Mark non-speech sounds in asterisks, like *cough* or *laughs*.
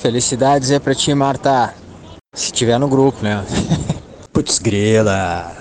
Felicidades é pra ti, Marta. Se tiver no grupo, né? *laughs* *laughs* Putz grila.